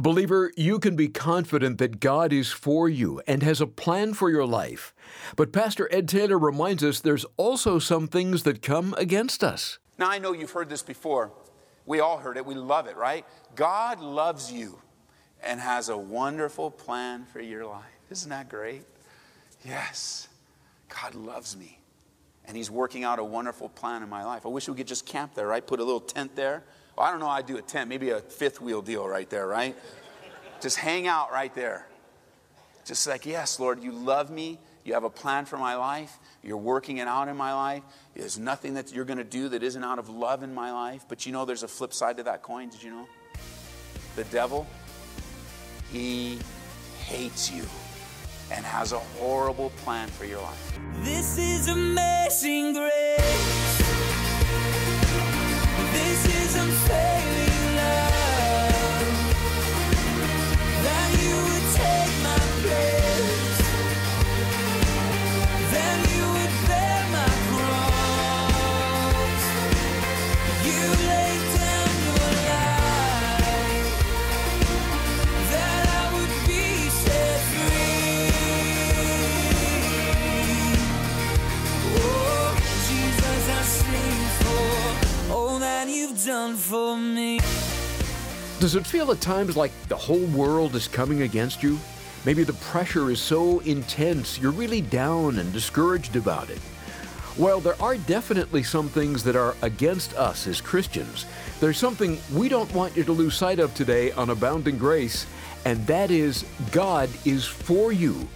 Believer, you can be confident that God is for you and has a plan for your life. But Pastor Ed Taylor reminds us there's also some things that come against us. Now, I know you've heard this before. We all heard it. We love it, right? God loves you and has a wonderful plan for your life. Isn't that great? Yes. God loves me and He's working out a wonderful plan in my life. I wish we could just camp there, right? Put a little tent there well, I don't know I'd do a tent, maybe a fifth wheel deal right there, right? Just hang out right there. Just like, yes, Lord, you love me. You have a plan for my life. You're working it out in my life. There's nothing that you're going to do that isn't out of love in my life. But you know, there's a flip side to that coin. Did you know? The devil, he hates you and has a horrible plan for your life. This is amazing grace. Does it feel at times like the whole world is coming against you? Maybe the pressure is so intense you're really down and discouraged about it. Well, there are definitely some things that are against us as Christians. There's something we don't want you to lose sight of today on Abounding Grace, and that is God is for you.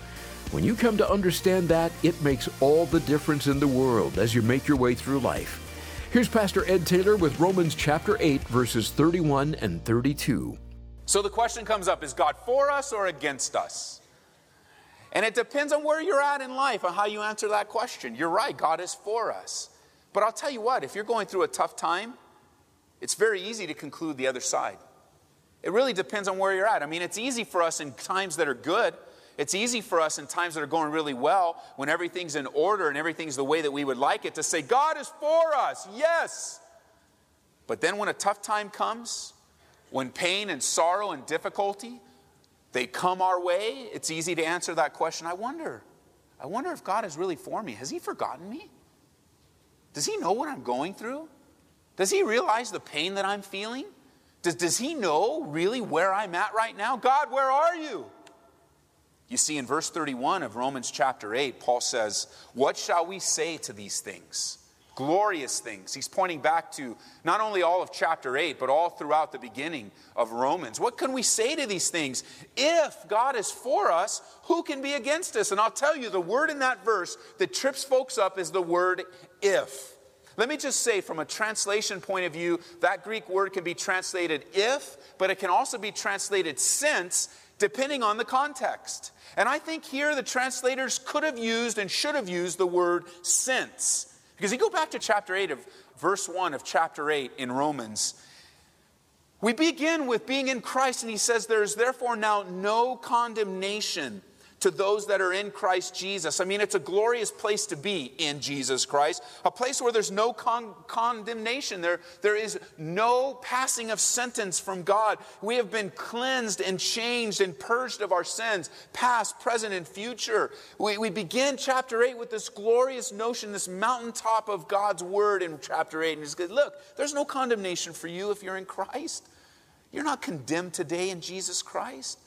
When you come to understand that, it makes all the difference in the world as you make your way through life. Here's Pastor Ed Taylor with Romans chapter 8, verses 31 and 32. So the question comes up is God for us or against us? And it depends on where you're at in life and how you answer that question. You're right, God is for us. But I'll tell you what, if you're going through a tough time, it's very easy to conclude the other side. It really depends on where you're at. I mean, it's easy for us in times that are good. It's easy for us in times that are going really well, when everything's in order and everything's the way that we would like it, to say, God is for us, yes. But then when a tough time comes, when pain and sorrow and difficulty, they come our way, it's easy to answer that question. I wonder, I wonder if God is really for me. Has He forgotten me? Does He know what I'm going through? Does He realize the pain that I'm feeling? Does, does He know really where I'm at right now? God, where are you? You see, in verse 31 of Romans chapter 8, Paul says, What shall we say to these things? Glorious things. He's pointing back to not only all of chapter 8, but all throughout the beginning of Romans. What can we say to these things? If God is for us, who can be against us? And I'll tell you, the word in that verse that trips folks up is the word if. Let me just say, from a translation point of view, that Greek word can be translated if, but it can also be translated since, depending on the context. And I think here the translators could have used and should have used the word since. Because you go back to chapter 8 of verse 1 of chapter 8 in Romans, we begin with being in Christ, and he says, There is therefore now no condemnation to those that are in Christ Jesus. I mean, it's a glorious place to be in Jesus Christ, a place where there's no con- condemnation. There, there is no passing of sentence from God. We have been cleansed and changed and purged of our sins, past, present, and future. We, we begin chapter 8 with this glorious notion, this mountaintop of God's word in chapter 8. And he's good. Look, there's no condemnation for you if you're in Christ. You're not condemned today in Jesus Christ.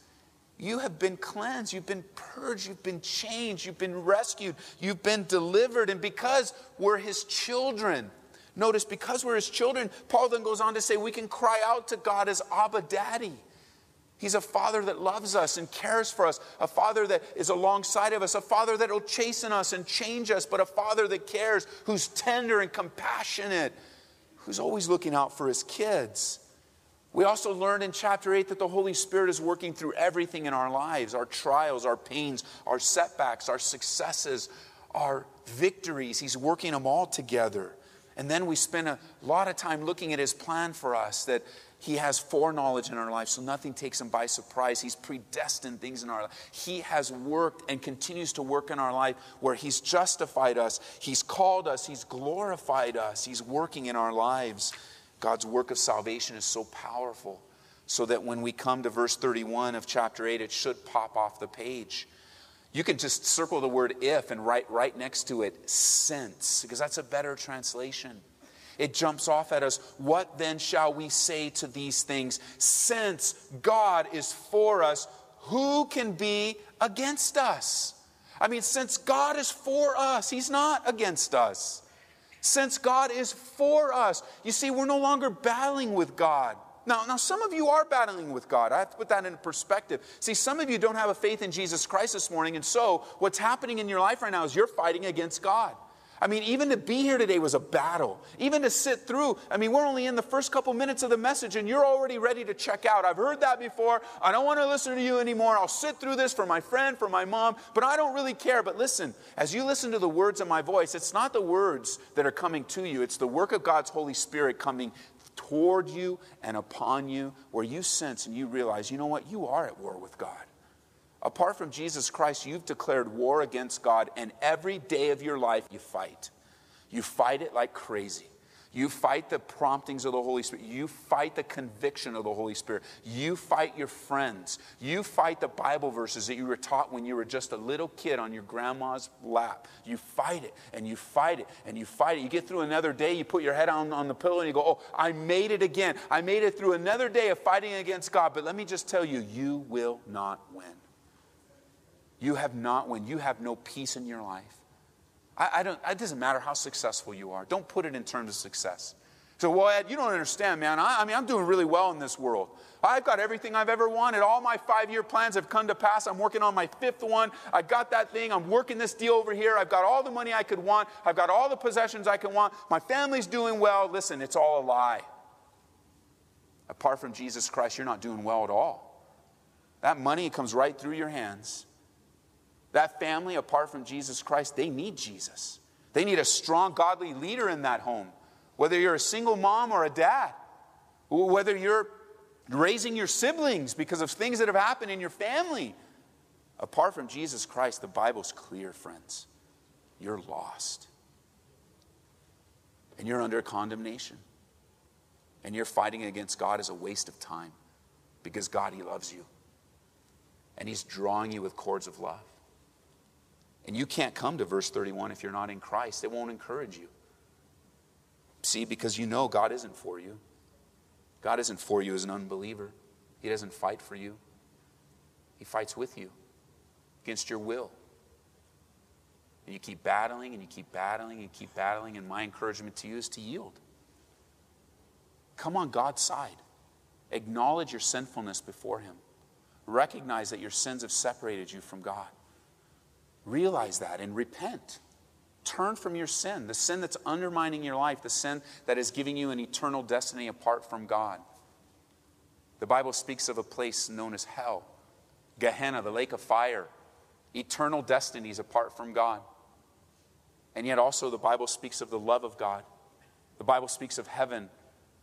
You have been cleansed, you've been purged, you've been changed, you've been rescued, you've been delivered. And because we're his children, notice, because we're his children, Paul then goes on to say we can cry out to God as Abba Daddy. He's a father that loves us and cares for us, a father that is alongside of us, a father that will chasten us and change us, but a father that cares, who's tender and compassionate, who's always looking out for his kids. We also learned in chapter 8 that the Holy Spirit is working through everything in our lives our trials, our pains, our setbacks, our successes, our victories. He's working them all together. And then we spend a lot of time looking at His plan for us that He has foreknowledge in our life, so nothing takes Him by surprise. He's predestined things in our life. He has worked and continues to work in our life where He's justified us, He's called us, He's glorified us, He's working in our lives. God's work of salvation is so powerful. so that when we come to verse 31 of chapter 8, it should pop off the page. You can just circle the word if and write right next to it since, because that's a better translation. It jumps off at us. What then shall we say to these things? Since God is for us, who can be against us? I mean, since God is for us, He's not against us. Since God is for us, you see, we're no longer battling with God. Now, now, some of you are battling with God. I have to put that in perspective. See, some of you don't have a faith in Jesus Christ this morning, and so what's happening in your life right now is you're fighting against God. I mean, even to be here today was a battle. Even to sit through, I mean, we're only in the first couple minutes of the message and you're already ready to check out. I've heard that before. I don't want to listen to you anymore. I'll sit through this for my friend, for my mom, but I don't really care. But listen, as you listen to the words of my voice, it's not the words that are coming to you, it's the work of God's Holy Spirit coming toward you and upon you where you sense and you realize, you know what, you are at war with God. Apart from Jesus Christ, you've declared war against God, and every day of your life you fight. You fight it like crazy. You fight the promptings of the Holy Spirit. You fight the conviction of the Holy Spirit. You fight your friends. You fight the Bible verses that you were taught when you were just a little kid on your grandma's lap. You fight it and you fight it and you fight it. You get through another day, you put your head on, on the pillow and you go, Oh, I made it again. I made it through another day of fighting against God. But let me just tell you, you will not win. You have not when You have no peace in your life. I, I don't, it doesn't matter how successful you are. Don't put it in terms of success. So, well, Ed, you don't understand, man. I, I, mean, I'm doing really well in this world. I've got everything I've ever wanted. All my five year plans have come to pass. I'm working on my fifth one. I got that thing. I'm working this deal over here. I've got all the money I could want. I've got all the possessions I can want. My family's doing well. Listen, it's all a lie. Apart from Jesus Christ, you're not doing well at all. That money comes right through your hands. That family, apart from Jesus Christ, they need Jesus. They need a strong, godly leader in that home. Whether you're a single mom or a dad, whether you're raising your siblings because of things that have happened in your family. Apart from Jesus Christ, the Bible's clear, friends. You're lost. And you're under condemnation. And you're fighting against God is a waste of time because God, He loves you. And He's drawing you with cords of love. And you can't come to verse 31 if you're not in Christ. It won't encourage you. See, because you know God isn't for you. God isn't for you as an unbeliever. He doesn't fight for you, He fights with you against your will. And you keep battling and you keep battling and keep battling. And my encouragement to you is to yield. Come on God's side. Acknowledge your sinfulness before Him. Recognize that your sins have separated you from God. Realize that and repent. Turn from your sin, the sin that's undermining your life, the sin that is giving you an eternal destiny apart from God. The Bible speaks of a place known as hell, Gehenna, the lake of fire, eternal destinies apart from God. And yet, also, the Bible speaks of the love of God. The Bible speaks of heaven,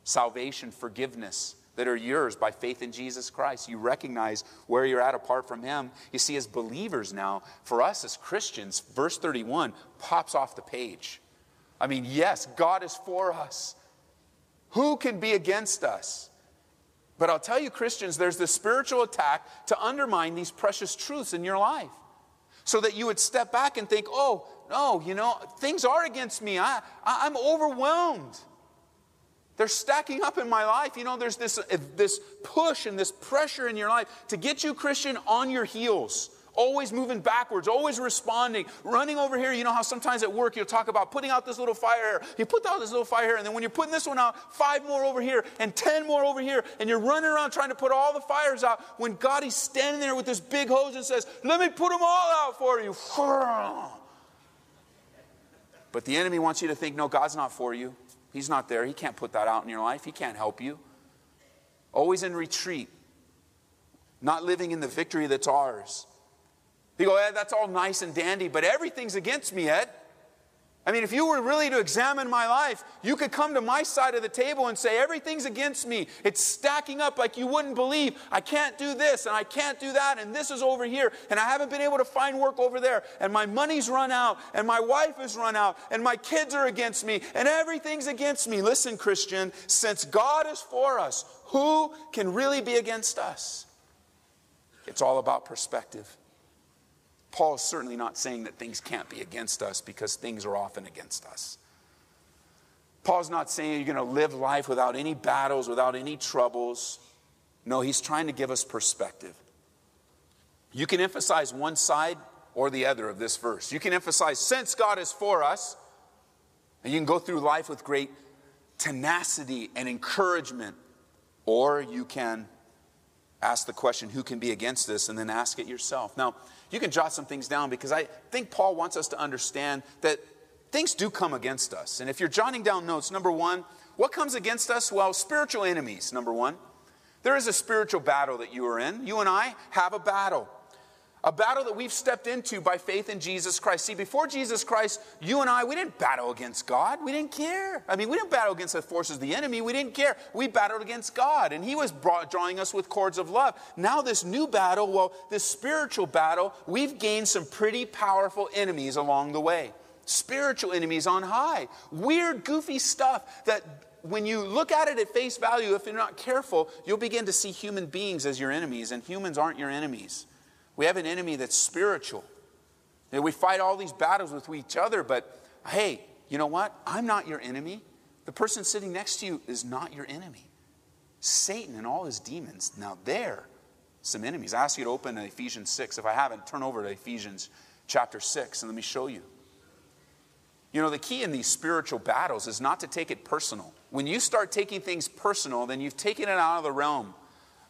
salvation, forgiveness, that are yours by faith in Jesus Christ. You recognize where you're at apart from Him. You see, as believers now, for us as Christians, verse 31 pops off the page. I mean, yes, God is for us. Who can be against us? But I'll tell you, Christians, there's this spiritual attack to undermine these precious truths in your life. So that you would step back and think, oh, no, you know, things are against me. I, I, I'm overwhelmed. They're stacking up in my life. You know, there's this, uh, this push and this pressure in your life to get you, Christian, on your heels. Always moving backwards, always responding, running over here. You know how sometimes at work you'll talk about putting out this little fire. You put out this little fire and then when you're putting this one out, five more over here and ten more over here, and you're running around trying to put all the fires out. When God is standing there with this big hose and says, Let me put them all out for you. But the enemy wants you to think, No, God's not for you. He's not there. He can't put that out in your life. He can't help you. Always in retreat, not living in the victory that's ours. You go, Ed, that's all nice and dandy, but everything's against me, Ed. I mean, if you were really to examine my life, you could come to my side of the table and say, everything's against me. It's stacking up like you wouldn't believe. I can't do this and I can't do that, and this is over here, and I haven't been able to find work over there, and my money's run out, and my wife has run out, and my kids are against me, and everything's against me. Listen, Christian, since God is for us, who can really be against us? It's all about perspective. Paul is certainly not saying that things can't be against us because things are often against us. Paul's not saying you're going to live life without any battles, without any troubles. No, he's trying to give us perspective. You can emphasize one side or the other of this verse. You can emphasize, since God is for us, and you can go through life with great tenacity and encouragement, or you can ask the question, who can be against this, and then ask it yourself. Now, you can jot some things down because I think Paul wants us to understand that things do come against us. And if you're jotting down notes, number one, what comes against us? Well, spiritual enemies, number one. There is a spiritual battle that you are in. You and I have a battle a battle that we've stepped into by faith in Jesus Christ. See, before Jesus Christ, you and I, we didn't battle against God. We didn't care. I mean, we didn't battle against the forces of the enemy. We didn't care. We battled against God, and He was brought, drawing us with cords of love. Now, this new battle, well, this spiritual battle, we've gained some pretty powerful enemies along the way. Spiritual enemies on high. Weird, goofy stuff that when you look at it at face value, if you're not careful, you'll begin to see human beings as your enemies, and humans aren't your enemies. We have an enemy that's spiritual. And we fight all these battles with each other, but hey, you know what? I'm not your enemy. The person sitting next to you is not your enemy. Satan and all his demons. Now, they're some enemies. I ask you to open Ephesians 6. If I haven't, turn over to Ephesians chapter 6 and let me show you. You know, the key in these spiritual battles is not to take it personal. When you start taking things personal, then you've taken it out of the realm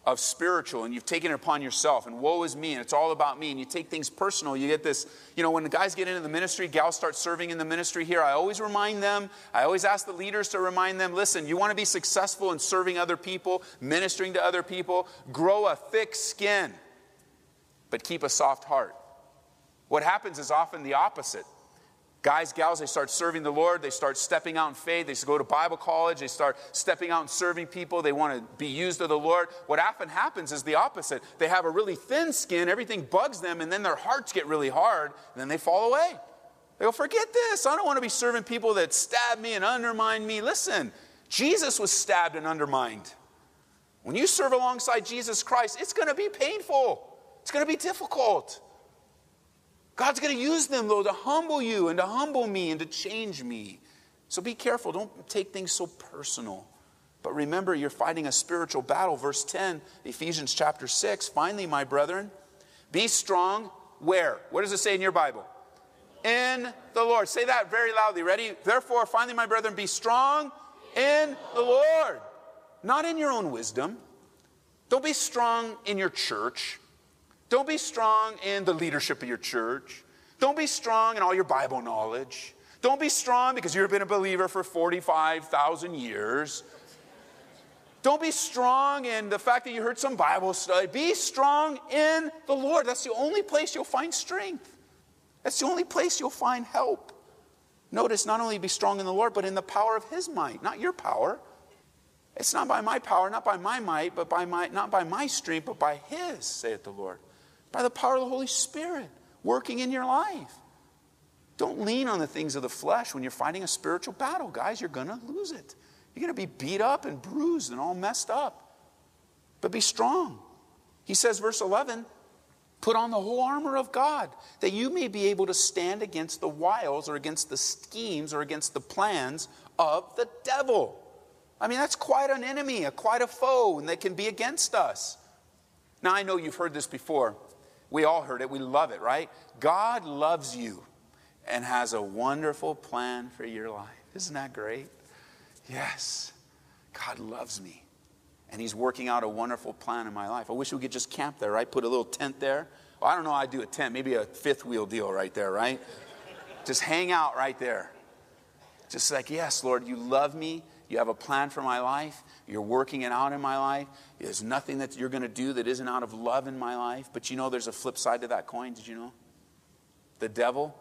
of spiritual and you've taken it upon yourself and woe is me and it's all about me and you take things personal you get this you know when the guys get into the ministry gals start serving in the ministry here i always remind them i always ask the leaders to remind them listen you want to be successful in serving other people ministering to other people grow a thick skin but keep a soft heart. What happens is often the opposite Guys, gals, they start serving the Lord. They start stepping out in faith. They go to Bible college. They start stepping out and serving people. They want to be used of the Lord. What often happens is the opposite. They have a really thin skin. Everything bugs them, and then their hearts get really hard, and then they fall away. They go, forget this. I don't want to be serving people that stab me and undermine me. Listen, Jesus was stabbed and undermined. When you serve alongside Jesus Christ, it's going to be painful. It's going to be difficult. God's going to use them, though, to humble you and to humble me and to change me. So be careful. Don't take things so personal. But remember, you're fighting a spiritual battle. Verse 10, Ephesians chapter 6. Finally, my brethren, be strong. Where? What does it say in your Bible? In the Lord. Say that very loudly. Ready? Therefore, finally, my brethren, be strong in the Lord, not in your own wisdom. Don't be strong in your church. Don't be strong in the leadership of your church. Don't be strong in all your Bible knowledge. Don't be strong because you've been a believer for 45,000 years. Don't be strong in the fact that you heard some Bible study. Be strong in the Lord. That's the only place you'll find strength. That's the only place you'll find help. Notice not only be strong in the Lord, but in the power of His might, not your power. It's not by my power, not by my might, but by my, not by my strength, but by His, saith the Lord by the power of the Holy Spirit working in your life. Don't lean on the things of the flesh when you're fighting a spiritual battle, guys. You're going to lose it. You're going to be beat up and bruised and all messed up. But be strong. He says, verse 11, put on the whole armor of God that you may be able to stand against the wiles or against the schemes or against the plans of the devil. I mean, that's quite an enemy, a quite a foe, and they can be against us. Now, I know you've heard this before. We all heard it. We love it, right? God loves you and has a wonderful plan for your life. Isn't that great? Yes. God loves me. And He's working out a wonderful plan in my life. I wish we could just camp there, right? Put a little tent there. Well, I don't know I'd do a tent, maybe a fifth wheel deal right there, right? just hang out right there. Just like, yes, Lord, you love me. You have a plan for my life. You're working it out in my life. There's nothing that you're going to do that isn't out of love in my life. But you know, there's a flip side to that coin. Did you know? The devil,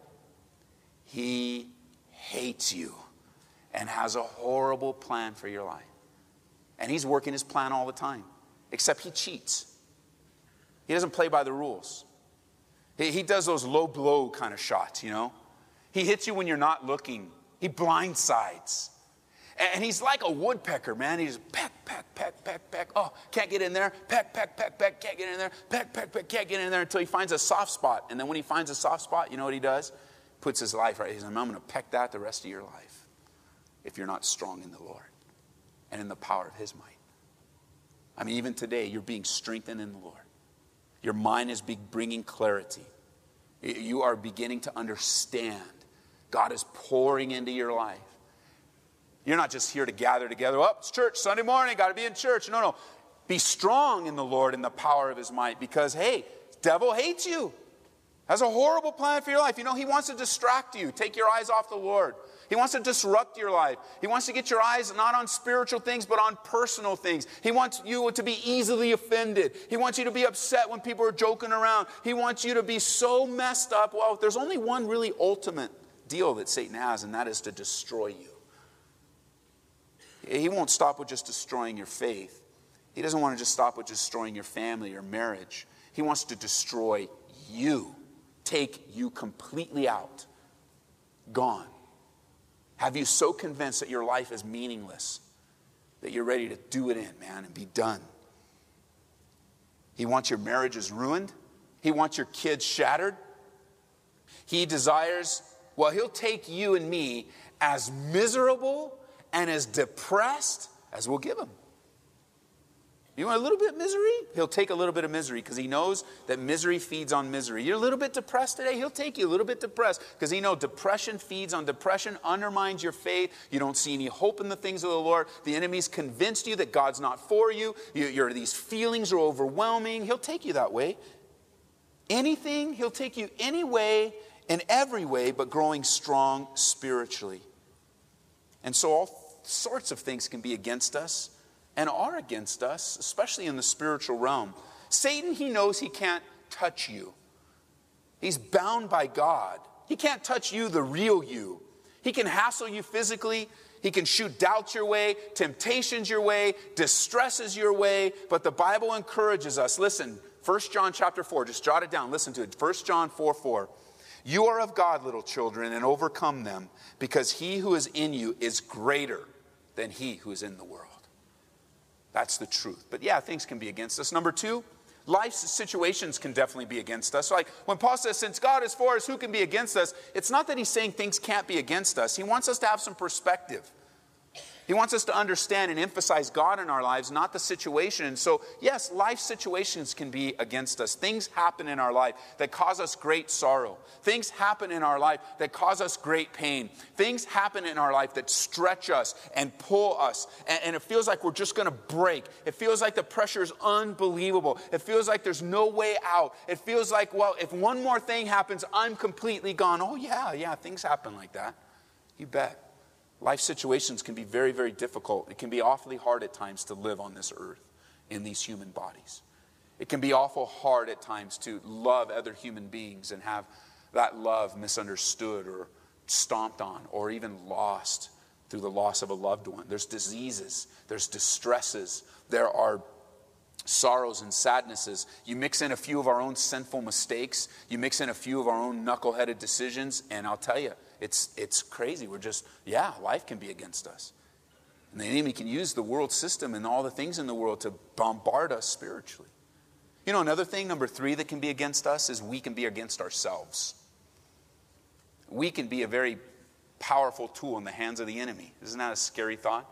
he hates you and has a horrible plan for your life. And he's working his plan all the time, except he cheats. He doesn't play by the rules. He, he does those low blow kind of shots, you know? He hits you when you're not looking, he blindsides. And he's like a woodpecker, man. He's peck, peck, peck, peck, peck. Oh, can't get in there. Peck, peck, peck, peck, can't get in there. Peck, peck, peck, can't get in there until he finds a soft spot. And then when he finds a soft spot, you know what he does? Puts his life right. He says, I'm going to peck that the rest of your life if you're not strong in the Lord and in the power of his might. I mean, even today, you're being strengthened in the Lord. Your mind is bringing clarity. You are beginning to understand. God is pouring into your life. You're not just here to gather together. Oh, it's church, Sunday morning, got to be in church. No, no. Be strong in the Lord and the power of his might because, hey, devil hates you. Has a horrible plan for your life. You know, he wants to distract you, take your eyes off the Lord. He wants to disrupt your life. He wants to get your eyes not on spiritual things, but on personal things. He wants you to be easily offended. He wants you to be upset when people are joking around. He wants you to be so messed up. Well, there's only one really ultimate deal that Satan has, and that is to destroy you. He won't stop with just destroying your faith. He doesn't want to just stop with destroying your family or marriage. He wants to destroy you, take you completely out, gone. Have you so convinced that your life is meaningless that you're ready to do it in, man, and be done? He wants your marriages ruined. He wants your kids shattered. He desires, well, he'll take you and me as miserable and as depressed as we'll give him. You want a little bit of misery? He'll take a little bit of misery because he knows that misery feeds on misery. You're a little bit depressed today? He'll take you a little bit depressed because he knows depression feeds on depression, undermines your faith. You don't see any hope in the things of the Lord. The enemy's convinced you that God's not for you. you these feelings are overwhelming. He'll take you that way. Anything, he'll take you any way, in every way, but growing strong spiritually. And so all sorts of things can be against us and are against us, especially in the spiritual realm. Satan, he knows he can't touch you. He's bound by God. He can't touch you, the real you. He can hassle you physically. He can shoot doubts your way, temptations your way, distresses your way. But the Bible encourages us. Listen, 1 John chapter 4, just jot it down. Listen to it. 1 John 4 4. You are of God, little children, and overcome them, because he who is in you is greater than he who is in the world. That's the truth. But yeah, things can be against us. Number two, life's situations can definitely be against us. Like when Paul says, since God is for us, who can be against us? It's not that he's saying things can't be against us. He wants us to have some perspective. He wants us to understand and emphasize God in our lives, not the situation. And so, yes, life situations can be against us. Things happen in our life that cause us great sorrow. Things happen in our life that cause us great pain. Things happen in our life that stretch us and pull us. And, and it feels like we're just going to break. It feels like the pressure is unbelievable. It feels like there's no way out. It feels like, well, if one more thing happens, I'm completely gone. Oh, yeah, yeah, things happen like that. You bet. Life situations can be very, very difficult. It can be awfully hard at times to live on this earth in these human bodies. It can be awful hard at times to love other human beings and have that love misunderstood or stomped on or even lost through the loss of a loved one. There's diseases, there's distresses, there are sorrows and sadnesses. You mix in a few of our own sinful mistakes, you mix in a few of our own knuckleheaded decisions, and I'll tell you, it's, it's crazy. We're just, yeah, life can be against us. And the enemy can use the world system and all the things in the world to bombard us spiritually. You know, another thing, number three, that can be against us is we can be against ourselves. We can be a very powerful tool in the hands of the enemy. Isn't that a scary thought?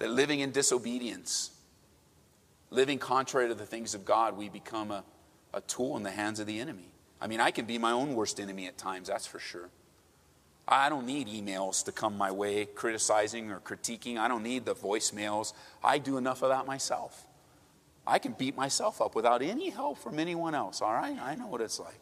That living in disobedience, living contrary to the things of God, we become a, a tool in the hands of the enemy. I mean, I can be my own worst enemy at times, that's for sure. I don't need emails to come my way criticizing or critiquing. I don't need the voicemails. I do enough of that myself. I can beat myself up without any help from anyone else, all right? I know what it's like.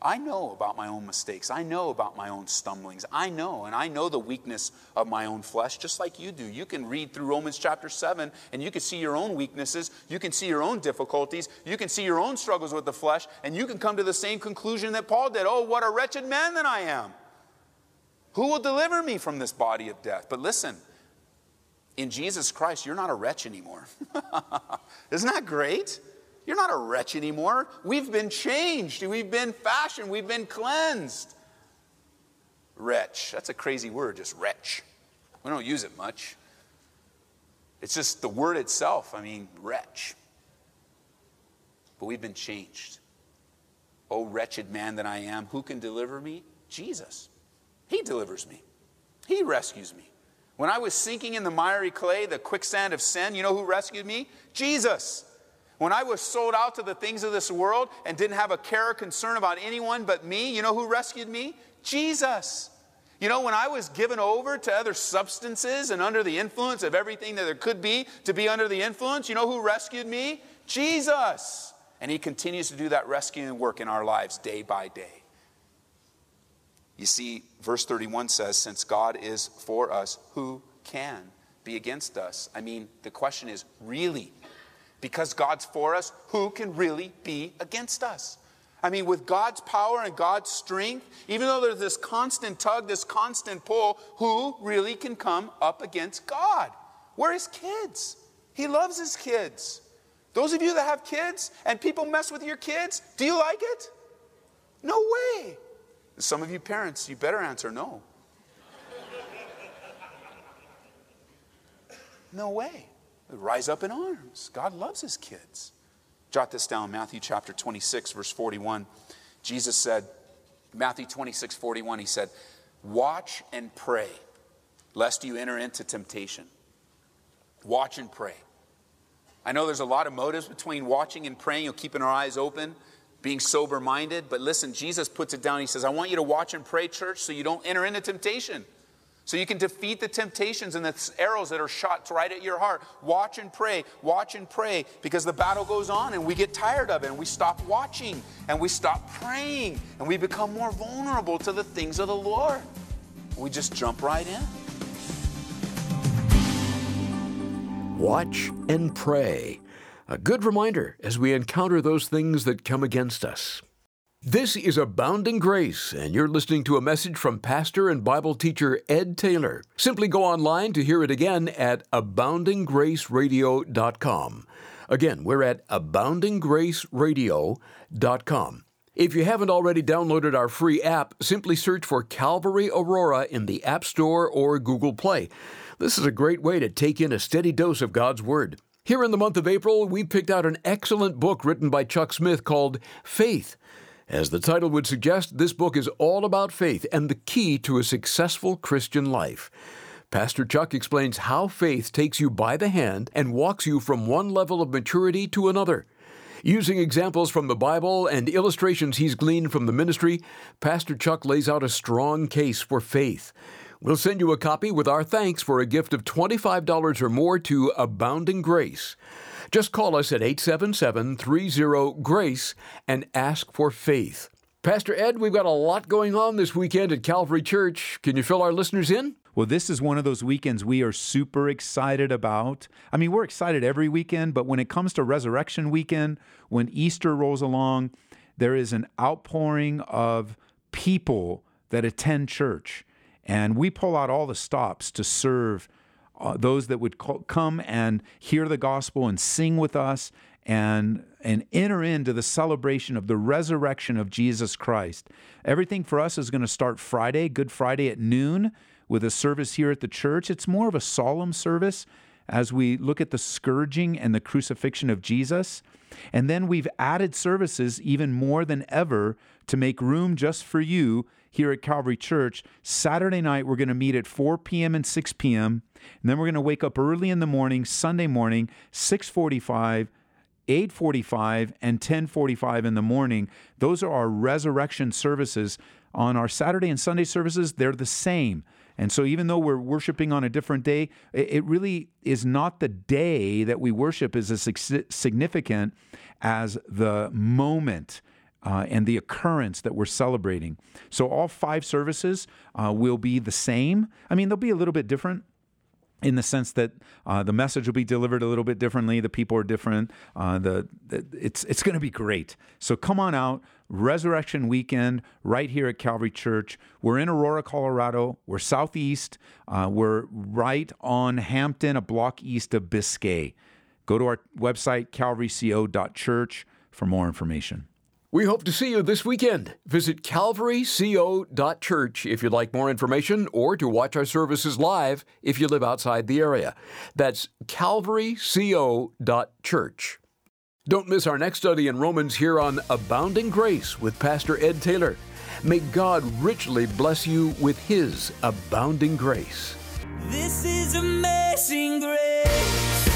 I know about my own mistakes. I know about my own stumblings. I know, and I know the weakness of my own flesh, just like you do. You can read through Romans chapter 7 and you can see your own weaknesses. You can see your own difficulties. You can see your own struggles with the flesh, and you can come to the same conclusion that Paul did Oh, what a wretched man that I am. Who will deliver me from this body of death? But listen, in Jesus Christ, you're not a wretch anymore. Isn't that great? You're not a wretch anymore. We've been changed, we've been fashioned, we've been cleansed. Wretch, that's a crazy word, just wretch. We don't use it much. It's just the word itself. I mean, wretch. But we've been changed. Oh, wretched man that I am, who can deliver me? Jesus. He delivers me, He rescues me. When I was sinking in the miry clay, the quicksand of sin, you know who rescued me? Jesus. When I was sold out to the things of this world and didn't have a care or concern about anyone but me, you know who rescued me? Jesus. You know, when I was given over to other substances and under the influence of everything that there could be to be under the influence, you know who rescued me? Jesus. And he continues to do that rescuing work in our lives day by day. You see, verse 31 says, Since God is for us, who can be against us? I mean, the question is really, because God's for us, who can really be against us? I mean, with God's power and God's strength, even though there's this constant tug, this constant pull, who really can come up against God? We're his kids. He loves his kids. Those of you that have kids and people mess with your kids, do you like it? No way. Some of you parents, you better answer no. No way. Rise up in arms. God loves his kids. Jot this down Matthew chapter 26, verse 41. Jesus said, Matthew 26, 41, he said, Watch and pray, lest you enter into temptation. Watch and pray. I know there's a lot of motives between watching and praying, you know, keeping our eyes open, being sober minded. But listen, Jesus puts it down. He says, I want you to watch and pray, church, so you don't enter into temptation. So you can defeat the temptations and the arrows that are shot right at your heart. Watch and pray, watch and pray, because the battle goes on and we get tired of it and we stop watching and we stop praying and we become more vulnerable to the things of the Lord. We just jump right in. Watch and pray. A good reminder as we encounter those things that come against us. This is Abounding Grace, and you're listening to a message from pastor and Bible teacher Ed Taylor. Simply go online to hear it again at aboundinggraceradio.com. Again, we're at aboundinggraceradio.com. If you haven't already downloaded our free app, simply search for Calvary Aurora in the App Store or Google Play. This is a great way to take in a steady dose of God's Word. Here in the month of April, we picked out an excellent book written by Chuck Smith called Faith. As the title would suggest, this book is all about faith and the key to a successful Christian life. Pastor Chuck explains how faith takes you by the hand and walks you from one level of maturity to another. Using examples from the Bible and illustrations he's gleaned from the ministry, Pastor Chuck lays out a strong case for faith. We'll send you a copy with our thanks for a gift of $25 or more to Abounding Grace. Just call us at 877 30 GRACE and ask for faith. Pastor Ed, we've got a lot going on this weekend at Calvary Church. Can you fill our listeners in? Well, this is one of those weekends we are super excited about. I mean, we're excited every weekend, but when it comes to Resurrection Weekend, when Easter rolls along, there is an outpouring of people that attend church. And we pull out all the stops to serve uh, those that would co- come and hear the gospel and sing with us and and enter into the celebration of the resurrection of Jesus Christ. Everything for us is going to start Friday, Good Friday at noon with a service here at the church. It's more of a solemn service as we look at the scourging and the crucifixion of Jesus. And then we've added services even more than ever to make room just for you here at Calvary Church. Saturday night, we're going to meet at 4 p.m. and 6 p.m. And then we're going to wake up early in the morning, Sunday morning, 645, 845, and 1045 in the morning. Those are our resurrection services. On our Saturday and Sunday services, they're the same. And so, even though we're worshiping on a different day, it really is not the day that we worship is as significant as the moment uh, and the occurrence that we're celebrating. So all five services uh, will be the same. I mean, they'll be a little bit different in the sense that uh, the message will be delivered a little bit differently. The people are different. Uh, the, it's it's going to be great. So come on out. Resurrection Weekend right here at Calvary Church. We're in Aurora, Colorado. We're southeast. Uh, we're right on Hampton, a block east of Biscay. Go to our website, calvaryco.church, for more information. We hope to see you this weekend. Visit calvaryco.church if you'd like more information or to watch our services live if you live outside the area. That's calvaryco.church. Don't miss our next study in Romans here on Abounding Grace with Pastor Ed Taylor. May God richly bless you with His abounding grace. This is amazing grace.